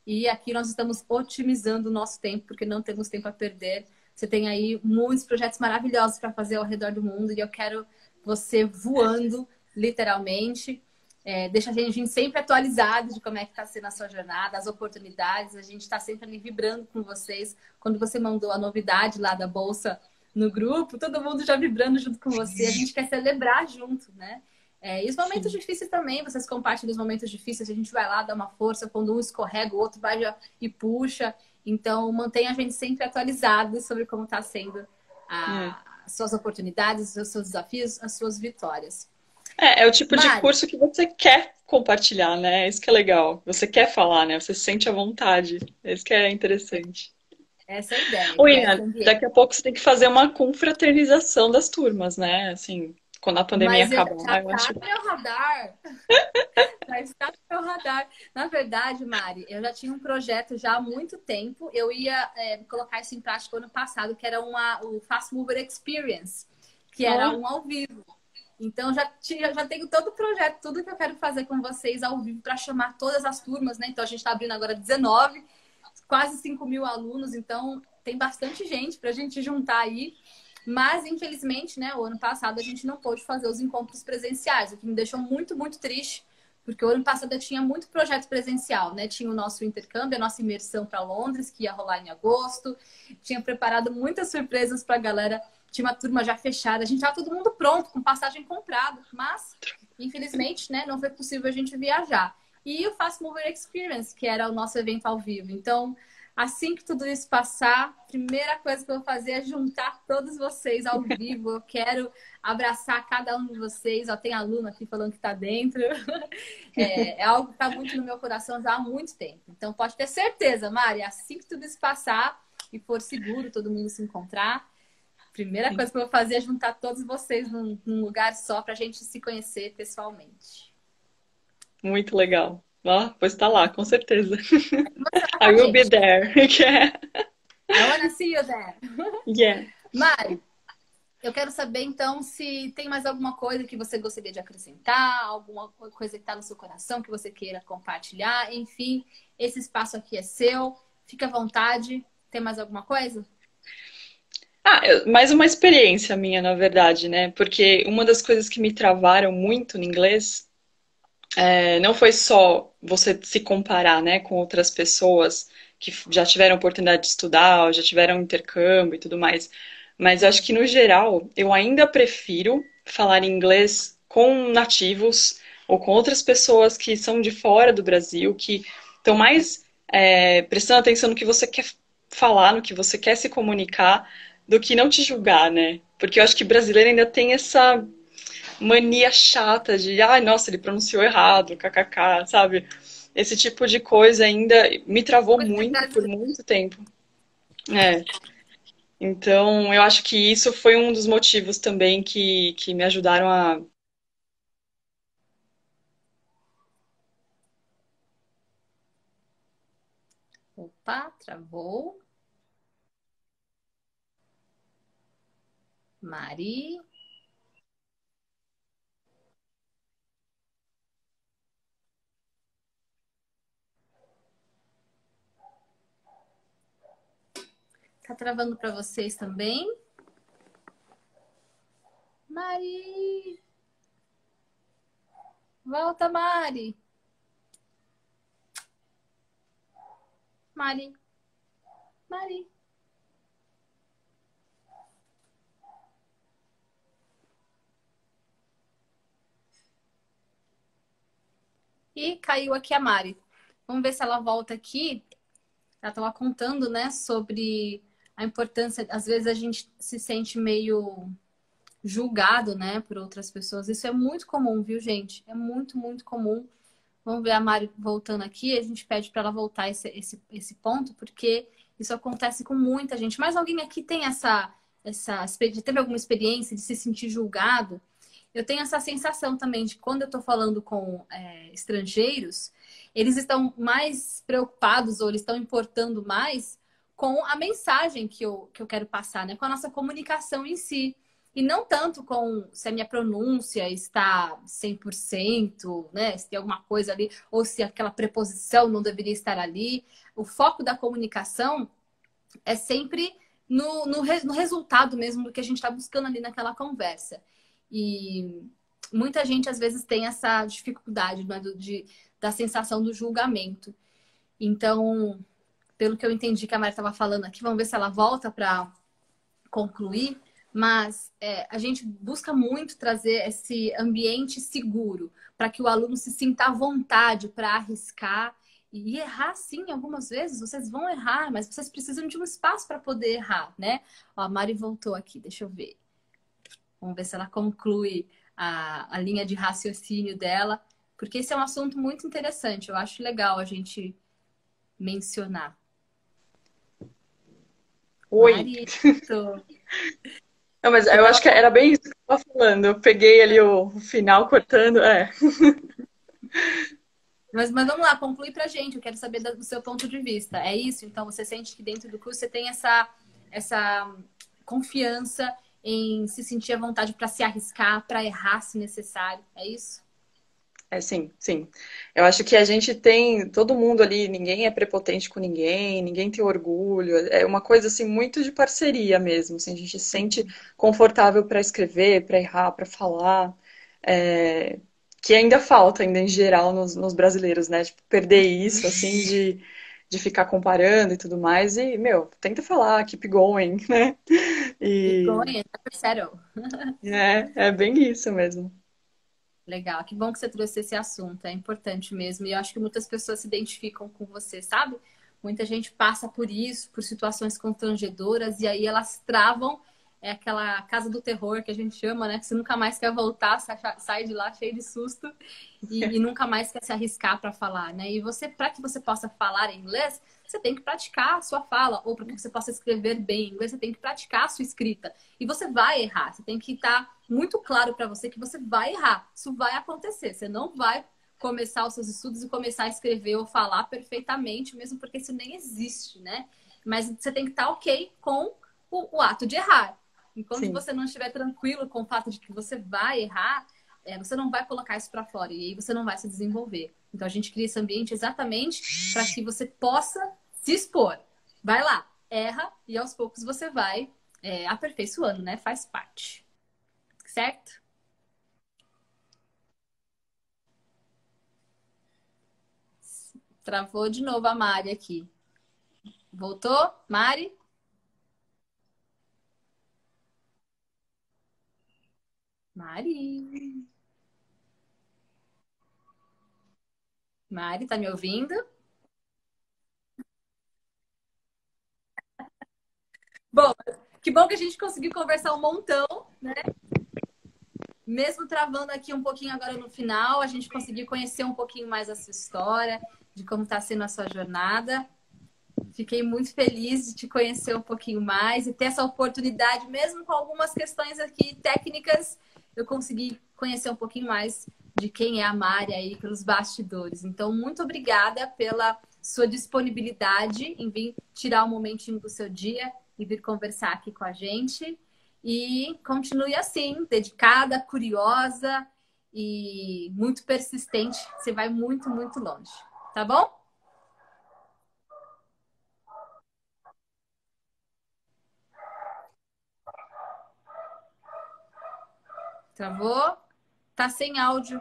E aqui nós estamos otimizando o nosso tempo, porque não temos tempo a perder. Você tem aí muitos projetos maravilhosos para fazer ao redor do mundo e eu quero você voando, literalmente. É, deixa a gente sempre atualizado de como é que está sendo a sua jornada, as oportunidades. A gente está sempre ali vibrando com vocês. Quando você mandou a novidade lá da Bolsa no grupo, todo mundo já vibrando junto com você. A gente quer celebrar junto, né? É, e os momentos Sim. difíceis também, vocês compartilham os momentos difíceis, a gente vai lá, dá uma força, quando um escorrega, o outro vai e puxa. Então, mantenha a gente sempre atualizado sobre como está sendo a, é. as suas oportunidades, os seus desafios, as suas vitórias. É, é o tipo de curso que você quer compartilhar, né? É isso que é legal. Você quer falar, né? Você se sente à vontade. É isso que é interessante. Essa é a ideia. Oi, é daqui a pouco você tem que fazer uma confraternização das turmas, né? Assim, quando a pandemia Mas acabar. Já eu acho... no meu radar. já está no meu radar. Na verdade, Mari, eu já tinha um projeto já há muito tempo. Eu ia é, colocar isso em prática ano passado, que era uma, o Fast Mover Experience, que era oh. um ao vivo. Então já, tinha, já tenho todo o projeto, tudo que eu quero fazer com vocês ao vivo para chamar todas as turmas, né? Então a gente está abrindo agora 19, quase 5 mil alunos, então tem bastante gente para a gente juntar aí. Mas, infelizmente, né, o ano passado a gente não pôde fazer os encontros presenciais, o que me deixou muito, muito triste, porque o ano passado eu tinha muito projeto presencial, né? Tinha o nosso intercâmbio, a nossa imersão para Londres, que ia rolar em agosto, tinha preparado muitas surpresas para a galera tinha uma turma já fechada, a gente estava todo mundo pronto, com passagem comprada, mas infelizmente, né, não foi possível a gente viajar. E o Fast Mover Experience, que era o nosso evento ao vivo. Então, assim que tudo isso passar, a primeira coisa que eu vou fazer é juntar todos vocês ao vivo. Eu quero abraçar cada um de vocês. Ó, tem aluno aqui falando que está dentro. É, é, algo que está muito no meu coração já há muito tempo. Então, pode ter certeza, Mari, assim que tudo isso passar e for seguro todo mundo se encontrar, Primeira coisa que eu vou fazer é juntar todos vocês num, num lugar só para a gente se conhecer pessoalmente. Muito legal. Ah, pois tá lá, com certeza. I will be there. Yeah. I wanna see you there. Yeah. Mari, eu quero saber então se tem mais alguma coisa que você gostaria de acrescentar, alguma coisa que está no seu coração que você queira compartilhar. Enfim, esse espaço aqui é seu. Fica à vontade. Tem mais alguma coisa? Ah, mais uma experiência minha, na verdade, né? Porque uma das coisas que me travaram muito no inglês é, não foi só você se comparar, né, com outras pessoas que já tiveram oportunidade de estudar, ou já tiveram intercâmbio e tudo mais. Mas eu acho que, no geral, eu ainda prefiro falar inglês com nativos ou com outras pessoas que são de fora do Brasil, que estão mais é, prestando atenção no que você quer falar, no que você quer se comunicar, do que não te julgar, né? Porque eu acho que brasileiro ainda tem essa mania chata de, ai, ah, nossa, ele pronunciou errado, kkk, sabe? Esse tipo de coisa ainda me travou muito por muito tempo. É. Então, eu acho que isso foi um dos motivos também que, que me ajudaram a. Opa, travou. Mari. Tá travando para vocês também? Mari. Volta, Mari. Mari. Mari. E caiu aqui a Mari. Vamos ver se ela volta aqui. Ela estava contando, né, sobre a importância. Às vezes a gente se sente meio julgado, né, por outras pessoas. Isso é muito comum, viu, gente? É muito, muito comum. Vamos ver a Mari voltando aqui. A gente pede para ela voltar esse, esse, esse ponto, porque isso acontece com muita gente. Mas alguém aqui tem essa, essa teve alguma experiência de se sentir julgado? Eu tenho essa sensação também de quando eu estou falando com é, estrangeiros, eles estão mais preocupados ou eles estão importando mais com a mensagem que eu, que eu quero passar, né? Com a nossa comunicação em si. E não tanto com se a minha pronúncia está 100%, né? Se tem alguma coisa ali, ou se aquela preposição não deveria estar ali. O foco da comunicação é sempre no, no, no resultado mesmo do que a gente está buscando ali naquela conversa. E muita gente às vezes tem essa dificuldade né, de, da sensação do julgamento. Então, pelo que eu entendi que a Maria estava falando aqui, vamos ver se ela volta para concluir. Mas é, a gente busca muito trazer esse ambiente seguro para que o aluno se sinta à vontade para arriscar e errar sim algumas vezes. Vocês vão errar, mas vocês precisam de um espaço para poder errar, né? Ó, a Mari voltou aqui, deixa eu ver. Vamos ver se ela conclui a, a linha de raciocínio dela, porque esse é um assunto muito interessante. Eu acho legal a gente mencionar. Oi. Marito. Não, mas eu acho que era bem isso que eu estava falando. Eu peguei ali o final cortando, é. Mas, mas vamos lá, conclui pra gente. Eu quero saber do seu ponto de vista. É isso? Então, você sente que dentro do curso você tem essa, essa confiança em se sentir à vontade para se arriscar, para errar se necessário. É isso? É sim, sim. Eu acho que a gente tem todo mundo ali, ninguém é prepotente com ninguém, ninguém tem orgulho. É uma coisa assim muito de parceria mesmo. Assim, a gente se sente confortável para escrever, para errar, para falar. É, que ainda falta, ainda em geral, nos, nos brasileiros, né? Tipo, perder isso, assim, de, de ficar comparando e tudo mais. E, meu, tenta falar, keep going, né? E... Keep going, never settle. é, é bem isso mesmo. Legal, que bom que você trouxe esse assunto, é importante mesmo. E eu acho que muitas pessoas se identificam com você, sabe? Muita gente passa por isso, por situações constrangedoras, e aí elas travam é aquela casa do terror que a gente chama, né? Que você nunca mais quer voltar, sai de lá cheio de susto e, e nunca mais quer se arriscar para falar, né? E você, para que você possa falar inglês, você tem que praticar a sua fala, ou para que você possa escrever bem inglês, você tem que praticar a sua escrita. E você vai errar, você tem que estar tá muito claro para você que você vai errar. Isso vai acontecer, você não vai começar os seus estudos e começar a escrever ou falar perfeitamente, mesmo porque isso nem existe, né? Mas você tem que estar tá ok com o, o ato de errar. Enquanto Sim. você não estiver tranquilo com o fato de que você vai errar, é, você não vai colocar isso para fora e aí você não vai se desenvolver. Então a gente cria esse ambiente exatamente para que você possa se expor. Vai lá, erra e aos poucos você vai é, aperfeiçoando, né? Faz parte. Certo? Travou de novo a Mari aqui. Voltou? Mari? Mari. Mari, tá me ouvindo? Bom, que bom que a gente conseguiu conversar um montão, né? Mesmo travando aqui um pouquinho agora no final, a gente conseguiu conhecer um pouquinho mais a sua história, de como está sendo a sua jornada. Fiquei muito feliz de te conhecer um pouquinho mais e ter essa oportunidade, mesmo com algumas questões aqui técnicas, eu consegui conhecer um pouquinho mais de quem é a Mari aí pelos bastidores. Então, muito obrigada pela sua disponibilidade em vir tirar um momentinho do seu dia e vir conversar aqui com a gente. E continue assim, dedicada, curiosa e muito persistente. Você vai muito, muito longe. Tá bom? Travou? Tá sem áudio.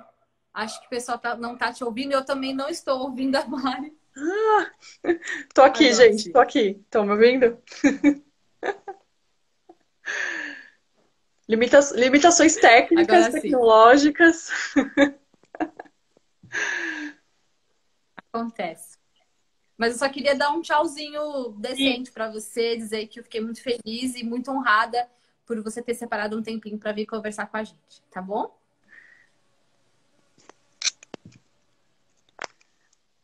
Acho que o pessoal tá, não tá te ouvindo. Eu também não estou ouvindo a Mari. Ah, tô aqui, gente. Tô aqui. Estão me ouvindo? Limita... Limitações técnicas, tecnológicas. Acontece. Mas eu só queria dar um tchauzinho decente para você, dizer que eu fiquei muito feliz e muito honrada por você ter separado um tempinho para vir conversar com a gente, tá bom?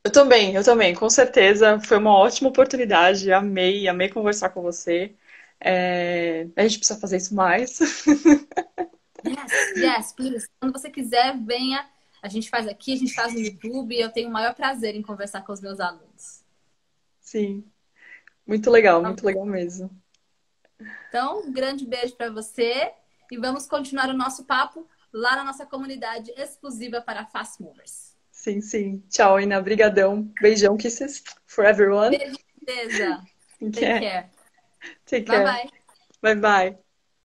Eu também, eu também, com certeza. Foi uma ótima oportunidade. Amei, amei conversar com você. É... A gente precisa fazer isso mais. Yes, yes, please. Quando você quiser, venha. A gente faz aqui, a gente faz no YouTube. Eu tenho o maior prazer em conversar com os meus alunos. Sim. Muito legal, tá muito legal mesmo. Então, um grande beijo para você e vamos continuar o nosso papo lá na nossa comunidade exclusiva para Fast Movers. Sim, sim. Tchau, Ina. Obrigadão. Beijão, kisses for everyone. Beijo, beleza. Take, care. Take care. Bye, bye. Bye, bye.